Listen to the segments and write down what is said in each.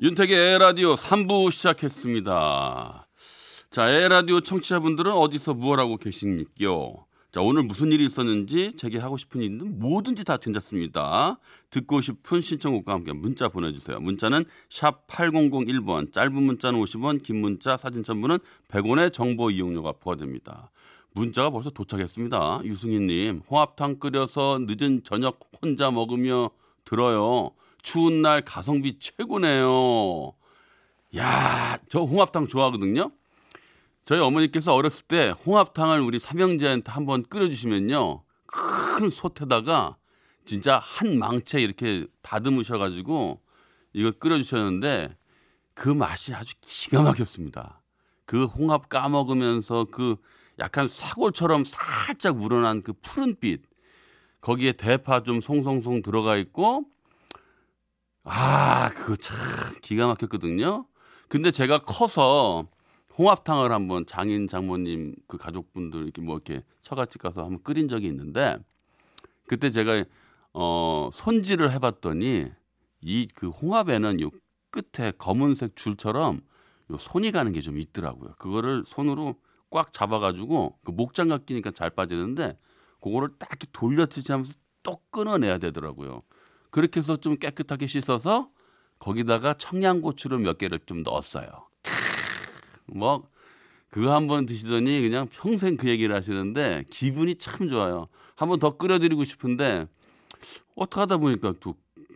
윤택의 에라디오 3부 시작했습니다. 자, 에라디오 청취자분들은 어디서 무엇 하고 계십니까? 자, 오늘 무슨 일이 있었는지 제게 하고 싶은 일은 뭐든지 다 괜찮습니다. 듣고 싶은 신청곡과 함께 문자 보내주세요. 문자는 샵 8001번, 짧은 문자는 50원, 긴 문자, 사진 첨부는 100원의 정보 이용료가 부과됩니다. 문자가 벌써 도착했습니다. 유승희님, 홍합탕 끓여서 늦은 저녁 혼자 먹으며 들어요. 추운 날 가성비 최고네요. 야, 저 홍합탕 좋아하거든요. 저희 어머니께서 어렸을 때 홍합탕을 우리 삼형제한테 한번 끓여주시면요. 큰 솥에다가 진짜 한 망채 이렇게 다듬으셔가지고 이걸 끓여주셨는데 그 맛이 아주 기가 막혔습니다. 그 홍합 까먹으면서 그 약간 사골처럼 살짝 우러난 그 푸른빛 거기에 대파 좀 송송송 들어가 있고 아 그거 참 기가 막혔거든요. 근데 제가 커서 홍합탕을 한번 장인 장모님 그 가족분들 이렇게 뭐 이렇게 처갓집 가서 한번 끓인 적이 있는데 그때 제가 어 손질을 해봤더니 이 그 홍합에는 요 끝에 검은색 줄처럼 요 손이 가는 게 좀 있더라고요. 그거를 손으로 꽉 잡아가지고 그 목장갑 끼니까 잘 빠지는데 그거를 딱 돌려치지 하면서 또 끊어내야 되더라고요. 그렇게 해서 좀 깨끗하게 씻어서 거기다가 청양고추를 몇 개를 좀 넣었어요. 뭐 그거 한 번 드시더니 그냥 평생 그 얘기를 하시는데 기분이 참 좋아요. 한 번 더 끓여드리고 싶은데 어떻게 하다 보니까 또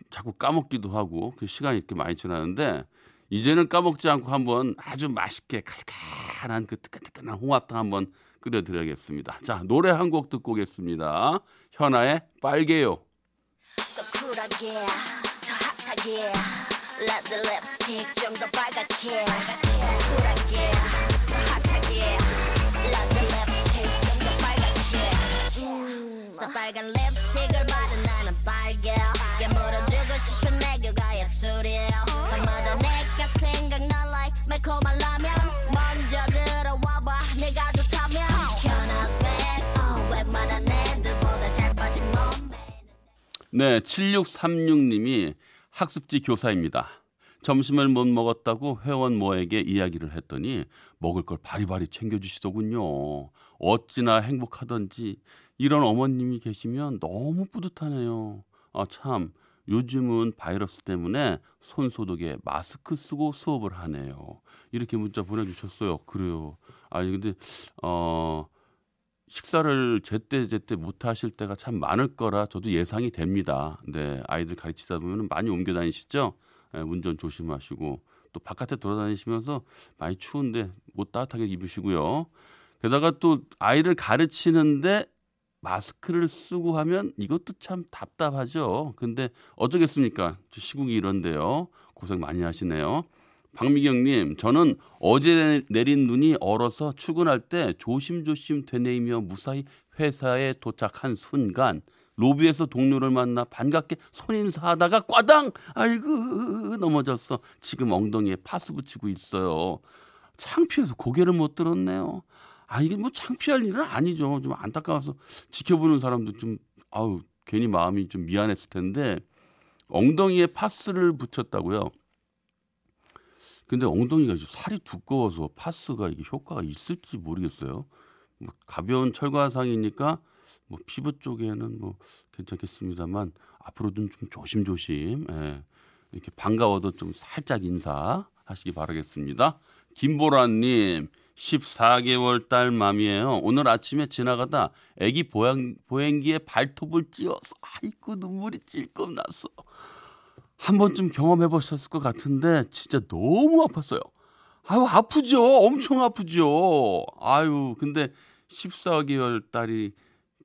자꾸 까먹기도 하고 그 시간이 이렇게 많이 지나는데 이제는 까먹지 않고 한번 아주 맛있게 칼칼한 그 뜨끈뜨끈한 홍합탕 한번 끓여드려야겠습니다. 자 노래 한 곡 듣고 오겠습니다. 현아의 빨개요. So 쿨하게 더 핫하게 Let the lipstick 좀 더 빨갛게 쿨하게 더 핫하게 Let the lipstick 좀 더 빨갛게 음, 새빨간 립스틱을 바른 나는 빨개 깨물어주고 싶은 애교가 예술이야 밤마다 내가 생각나 like 매콤한 라면 먼저 들어와 네, 7636님이 학습지 교사입니다. 점심을 못 먹었다고 회원 모에게 이야기를 했더니 먹을 걸 바리바리 챙겨주시더군요. 어찌나 행복하던지 이런 어머님이 계시면 너무 뿌듯하네요. 아, 참. 요즘은 바이러스 때문에 손 소독에 마스크 쓰고 수업을 하네요. 이렇게 문자 보내주셨어요. 그래요. 아니, 근데, 어, 식사를 제때 제때 못 하실 때가 참 많을 거라 저도 예상이 됩니다. 네, 아이들 가르치다 보면 많이 옮겨 다니시죠. 예, 운전 조심하시고 또 바깥에 돌아다니시면서 많이 추운데 옷 따뜻하게 입으시고요. 게다가 또 아이를 가르치는데 마스크를 쓰고 하면 이것도 참 답답하죠. 근데 어쩌겠습니까? 시국이 이런데요. 고생 많이 하시네요. 박미경님, 저는 어제 내린 눈이 얼어서 출근할 때 조심조심 되뇌이며 무사히 회사에 도착한 순간 로비에서 동료를 만나 반갑게 손인사하다가 꽈당! 아이고 넘어졌어. 지금 엉덩이에 파스 붙이고 있어요. 창피해서 고개를 못 들었네요. 아 이게 뭐 창피할 일은 아니죠. 좀 안타까워서 지켜보는 사람도 좀 아우 괜히 마음이 좀 미안했을 텐데 엉덩이에 파스를 붙였다고요. 근데 엉덩이가 살이 두꺼워서 파스가 이게 효과가 있을지 모르겠어요. 뭐 가벼운 철과상이니까 뭐 피부 쪽에는 뭐 괜찮겠습니다만 앞으로는 좀 조심조심 예. 이렇게 반가워도 좀 살짝 인사하시기 바라겠습니다. 김보라님 14개월 딸 맘이에요. 오늘 아침에 지나가다 아기 보행, 보행기에 발톱을 찧어서 아이고 눈물이 찔끔 났어. 한 번쯤 경험해 보셨을 것 같은데 진짜 너무 아팠어요. 아유 아프죠. 엄청 아프죠. 아유 근데 14개월 딸이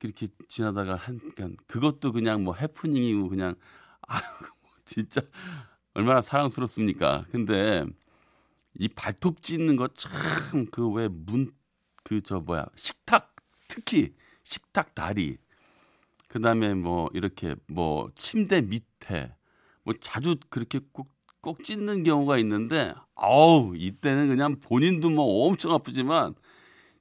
그렇게 지나다가 한 그러니까 그것도 그냥 뭐 해프닝이고 그냥 아유 진짜 얼마나 사랑스럽습니까. 근데 이 발톱 찢는 거 참 그 왜 문 그 저 뭐야 식탁 특히 식탁 다리, 그 다음에 뭐 이렇게 뭐 침대 밑에 뭐 자주 그렇게 꼭, 꼭 찢는 경우가 있는데, 아우, 이때는 그냥 본인도 뭐 엄청 아프지만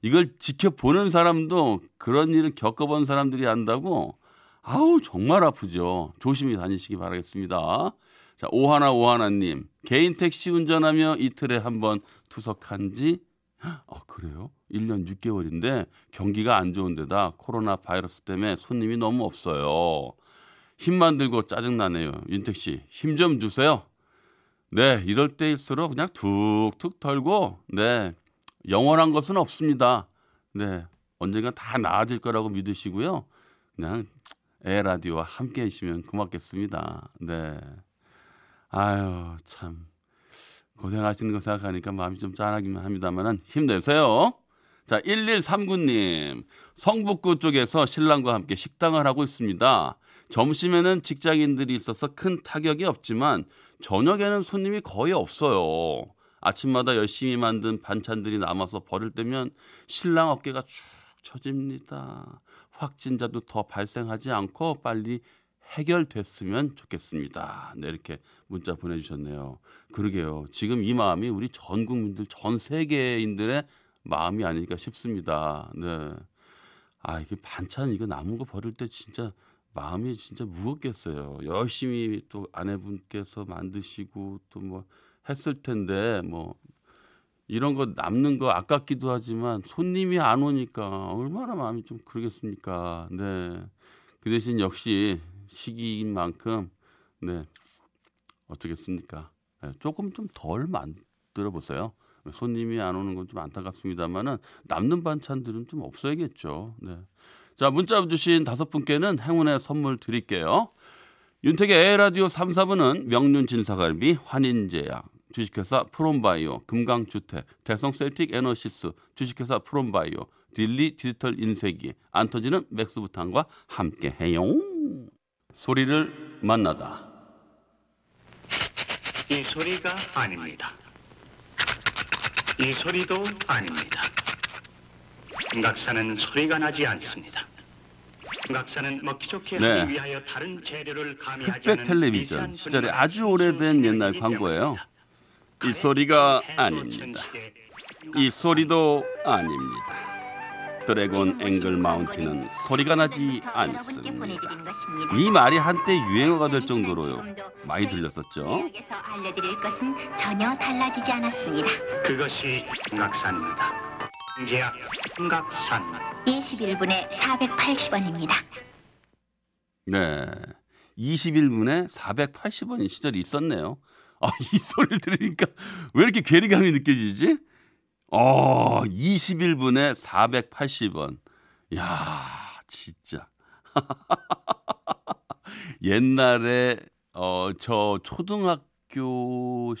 이걸 지켜보는 사람도 그런 일을 겪어본 사람들이 한다고 아우, 정말 아프죠. 조심히 다니시기 바라겠습니다. 자, 오하나 오하나님. 개인 택시 운전하며 이틀에 한 번 투석한 지, 아, 그래요? 1년 6개월인데 경기가 안 좋은 데다 코로나 바이러스 때문에 손님이 너무 없어요. 힘만 들고 짜증나네요. 윤택 씨, 힘 좀 주세요. 네, 이럴 때일수록 그냥 툭툭 털고, 네, 영원한 것은 없습니다. 네, 언젠가 다 나아질 거라고 믿으시고요. 그냥 에 라디오와 함께 해주시면 고맙겠습니다. 네. 아유, 참. 고생하시는 거 생각하니까 마음이 좀 짠하기만 합니다만은 힘내세요. 자, 1139님. 성북구 쪽에서 신랑과 함께 식당을 하고 있습니다. 점심에는 직장인들이 있어서 큰 타격이 없지만 저녁에는 손님이 거의 없어요. 아침마다 열심히 만든 반찬들이 남아서 버릴 때면 신랑 어깨가 축 처집니다. 확진자도 더 발생하지 않고 빨리 해결됐으면 좋겠습니다. 네, 이렇게 문자 보내주셨네요. 그러게요. 지금 이 마음이 우리 전 국민들, 전 세계인들의 마음이 아닐까 싶습니다. 네. 아, 이게 반찬 이거 남은 거 버릴 때 진짜 마음이 진짜 무겁겠어요. 열심히 또 아내분께서 만드시고 또 뭐 했을 텐데 뭐 이런 거 남는 거 아깝기도 하지만 손님이 안 오니까 얼마나 마음이 좀 그러겠습니까. 네. 그 대신 역시 시기인 만큼 네. 어쩌겠습니까. 네. 조금 좀 덜 만들어 보세요. 손님이 안 오는 건 좀 안타깝습니다만은 남는 반찬들은 좀 없어야겠죠. 네. 자, 문자 주신 다섯 분께는 행운의 선물 드릴게요. 윤택의 에헤라디오 3, 4부는 명륜 진사갈비, 환인제약, 주식회사 프롬바이오, 금강주택, 대성 셀틱 에너시스, 주식회사 프롬바이오, 딜리 디지털 인쇄기, 안 터지는 맥스부탄과 함께해요. 소리를 만나다. 이 소리가 아닙니다. 이 소리도 아닙니다. 금각사는 소리가 나지 않습니다. 금각사는 먹기 좋게 네. 하기 위하여 다른 재료를 가미하지 흑백 않은 텔레비전 분야가 아주 오래된 옛날 광고예요. 이 소리가 아닙니다. 이 소리도 아닙니다. 드래곤 앵글 마운틴은 소리가 나지 않습니다. 이 말이 한때 유행어가 될 정도로 많이 들렸었죠. 여기서 알려드릴 것은 전혀 달라지지 않았습니다. 그것이 금각사입니다. 제약 금각산 21분에 480원입니다. 네. 21분에 480원인 시절이 있었네요. 아, 이 소리를 들으니까 왜 이렇게 괴리감이 느껴지지? 어, 21분에 480원. 야, 진짜. 옛날에 어, 저 초등학교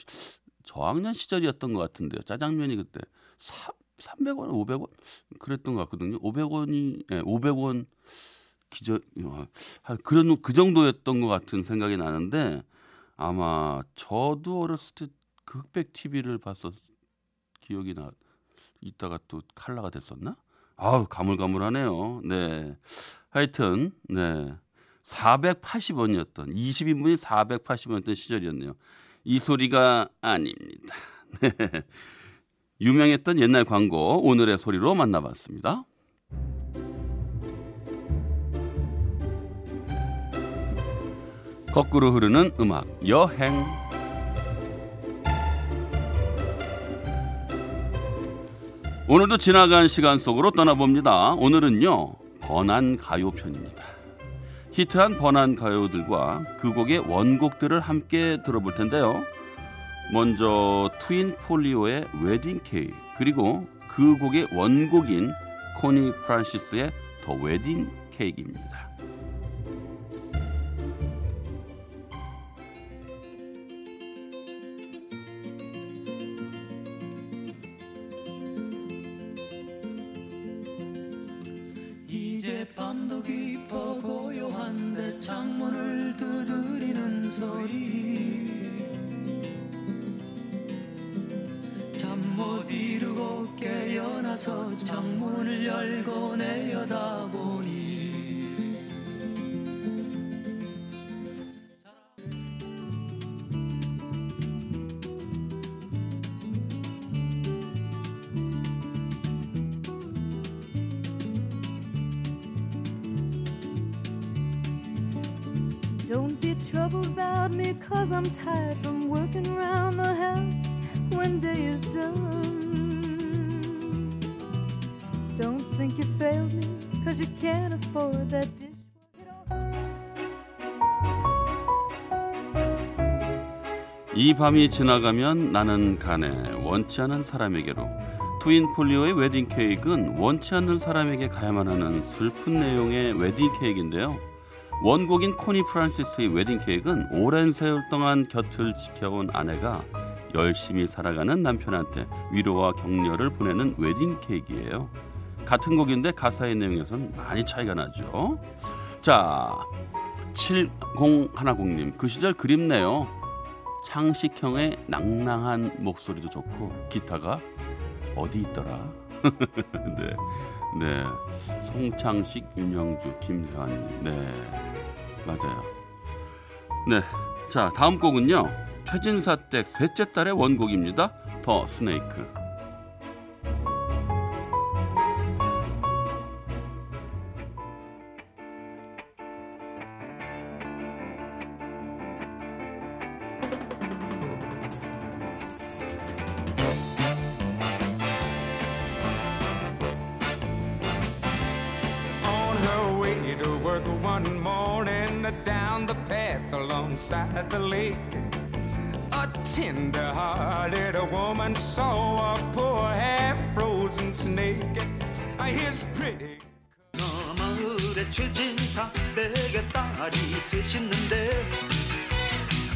저학년 시절이었던 것 같은데요. 짜장면이 그때 3, 300원, 500원 그랬던 것 같거든요. 500원이 예, 500원 기저 한 그런 그 정도였던 것 같은 생각이 나는데 아마 저도 어렸을 때그 흑백 TV를 봤었 기억이 나 이따가 또 칼라가 됐었나? 아우 가물가물하네요. 네. 하여튼 네. 480원이었던 20인분이 480원이었던 시절이었네요. 이 소리가 아닙니다. 네. 유명했던 옛날 광고 오늘의 소리로 만나봤습니다. 거꾸로 흐르는 음악 여행 오늘도 지나간 시간 속으로 떠나봅니다. 오늘은요 번안 가요 편입니다. 히트한 번안 가요들과 그 곡의 원곡들을 함께 들어볼 텐데요. 먼저 트윈 폴리오의 웨딩 케이크 그리고 그 곡의 원곡인 코니 프란시스의 The Wedding Cake입니다. 이제 밤도 깊어 고요한데 창문을 두드리는 소리 나서 창문을 열고 내려다보니 Don't be troubled about me cause I'm tired from working around the house when day is done. Think you failed me, cause you can't afford that dishwasher. 이 밤이 지나가면 나는 가네 원치 않은 사람에게로 트윈 폴리오의 웨딩 케이크는 원치 않는 사람에게 가야만 하는 슬픈 내용의 웨딩 케이크인데요. 원곡인 코니 프란시스의 웨딩 케이크는 오랜 세월 동안 곁을 지켜온 아내가 열심히 살아가는 남편한테 위로와 격려를 보내는 웨딩 케이크예요. 같은 곡인데 가사의 내용에서는 많이 차이가 나죠. 자, 7010님 그 시절 그립네요. 창식형의 낭낭한 목소리도 좋고 기타가 어디 있더라? 네, 네, 송창식, 윤영주, 김세환님, 네, 맞아요. 네, 자 다음 곡은요 최진사 댁 셋째 딸의 원곡입니다. 더 스네이크. To work one morning down the path alongside the lake. A tender-hearted woman saw a poor half-frozen snake. His pretty 마을에 최진사 댁에 딸이 셋 있는데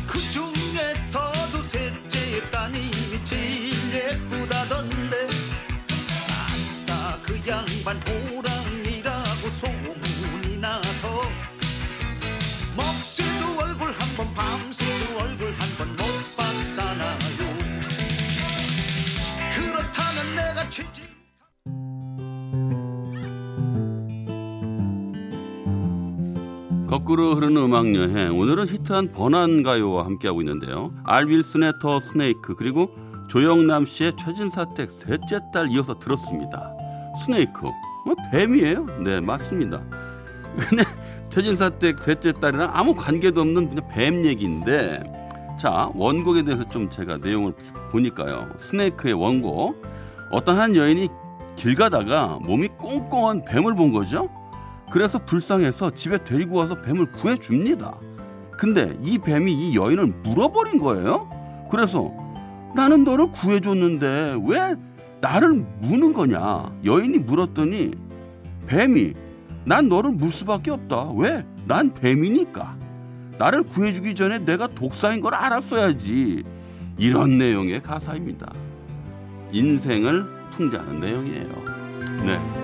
그 중에서도 셋째 따님이 제일 예쁘다던데 아따 그 양반 호 거꾸로 흐르는 음악 여행 오늘은 히트한 번안 가요와 함께하고 있는데요. 알 윌슨의 더 스네이크 그리고 조영남 씨의 최진사댁 셋째 딸 이어서 들었습니다. 스네이크 뭐 뱀이에요? 네 맞습니다. 근데 최진사댁 셋째 딸이랑 아무 관계도 없는 그냥 뱀 얘기인데 자 원곡에 대해서 좀 제가 내용을 보니까요. 스네이크의 원곡 어떤 한 여인이 길 가다가 몸이 꽁꽁한 뱀을 본 거죠. 그래서 불쌍해서 집에 데리고 와서 뱀을 구해줍니다. 근데 이 뱀이 이 여인을 물어버린 거예요. 그래서 나는 너를 구해줬는데 왜 나를 무는 거냐? 여인이 물었더니 뱀이 난 너를 물 수밖에 없다. 왜? 난 뱀이니까. 나를 구해주기 전에 내가 독사인 걸 알았어야지. 이런 내용의 가사입니다. 인생을 풍자하는 내용이에요. 네.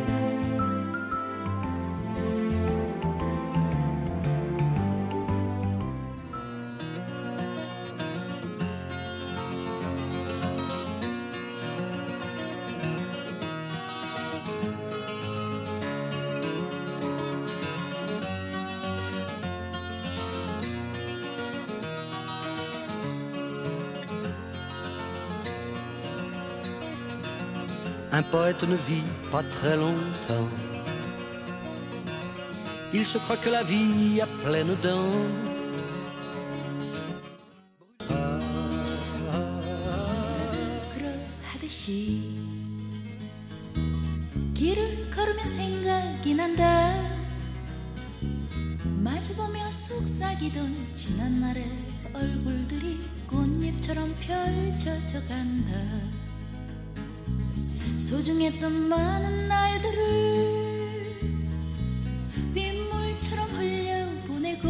Un poète ne vit pas très longtemps. Il se croit que la vie a pleine dents. 길을 걸으면 소중했던 많은 날들을 빗물처럼 흘려보내고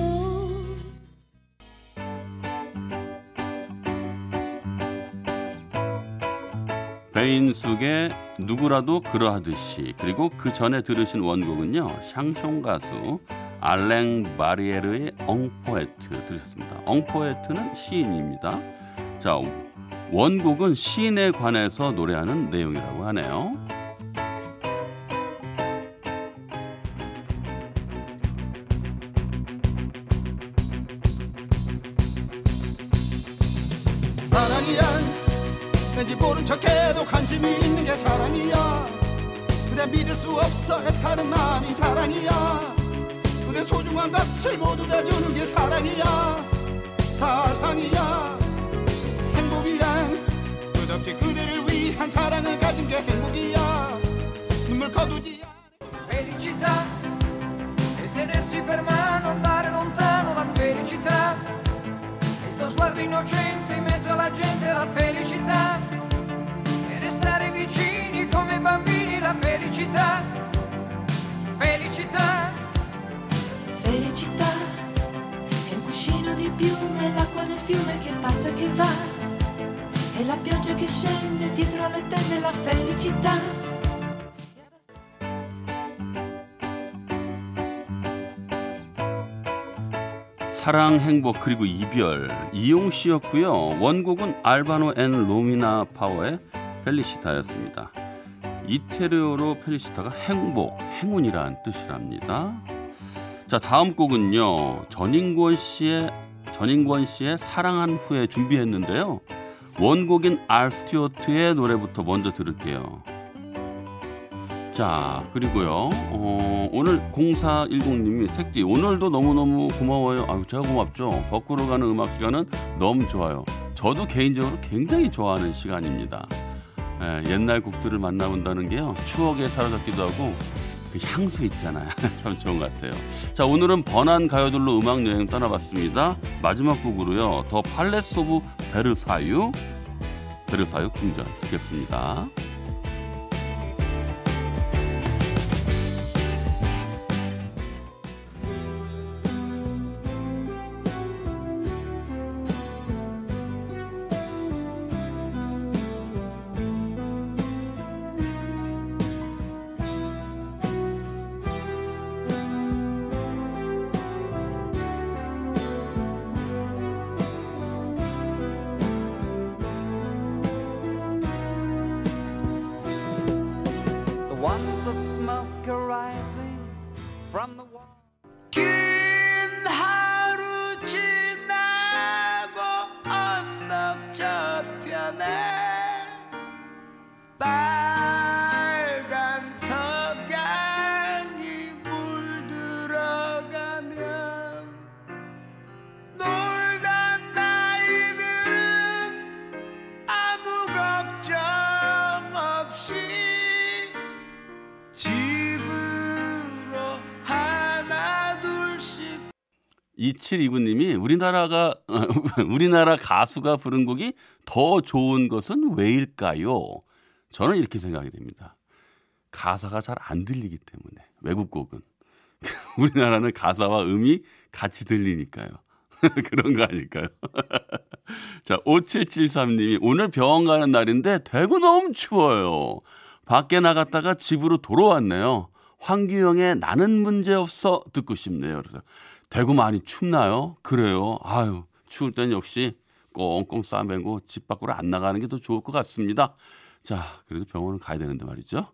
베인숙의 누구라도 그러하듯이 그리고 그 전에 들으신 원곡은요 샹숑 가수 알랭 바리에르의 엉포에트 들으셨습니다. 엉포에트는 시인입니다. 자 원곡은 시인에 관해서 노래하는 내용이라고 하네요. 사랑이란 왠지 모른 척해도 관심이 있는 게 사랑이야. 그래 믿을 수 없어 애타는 마음이 사랑이야. 그대 소중한 것을 모두 다 주는 게 사랑이야. 사랑이야 끝없이 그대를 위한 사랑을 가진 게 행복이야 눈물 거두지 Felicità e tenersi per mano, andare lontano la felicità. Il tuo sguardo innocente in mezzo alla gente, la felicità. E restare vicini come bambini, la felicità. Felicità. Felicità è un cuscino di piume, l'acqua del fiume che passa e che va. E la pioggia che scende dietro alle tende, la felicità. 사랑, 행복 그리고 이별 이용 씨였고요. 원곡은 알바노 앤 로미나 파워의 펠리시타였습니다. 이태리어로 펠리시타가 행복, 행운이란 뜻이랍니다. 자, 다음 곡은요. 전인권 씨의 전인권 씨의 사랑한 후에 준비했는데요. 원곡인 알 스튜어트의 노래부터 먼저 들을게요. 자, 그리고요. 어, 오늘 0410님이 택디 오늘도 너무너무 고마워요. 아유, 제가 고맙죠. 거꾸로 가는 음악 시간은 너무 좋아요. 저도 개인적으로 굉장히 좋아하는 시간입니다. 예, 옛날 곡들을 만나본다는 게요. 추억에 사로잡기도 하고 그 향수 있잖아요. 참 좋은 것 같아요. 자, 오늘은 번안 가요들로 음악 여행 떠나봤습니다. 마지막 곡으로요. The Palace of Versailles 베르사유 궁전 듣겠습니다. smoke arises. 2729님이 우리나라가 우리나라 가수가 부른 곡이 더 좋은 것은 왜일까요? 저는 이렇게 생각이 됩니다. 가사가 잘 안 들리기 때문에 외국 곡은 우리나라는 가사와 음이 같이 들리니까요. 그런 거 아닐까요? 자, 5773님이 오늘 병원 가는 날인데 대구 너무 추워요. 밖에 나갔다가 집으로 돌아왔네요. 황규영의 나는 문제 없어 듣고 싶네요. 그래서 대구 많이 춥나요? 그래요. 아유, 추울 땐 역시 꽁꽁 싸매고 집 밖으로 안 나가는 게 더 좋을 것 같습니다. 자, 그래도 병원은 가야 되는데 말이죠.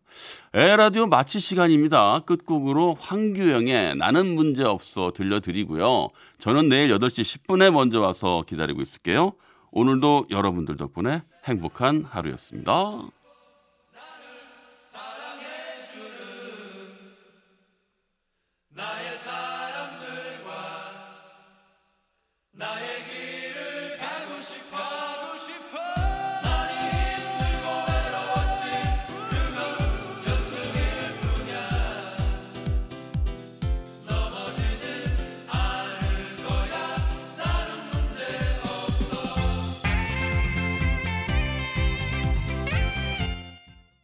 에라디오 마치 시간입니다. 끝곡으로 황규영의 나는 문제 없어 들려드리고요. 저는 내일 8시 10분에 먼저 와서 기다리고 있을게요. 오늘도 여러분들 덕분에 행복한 하루였습니다.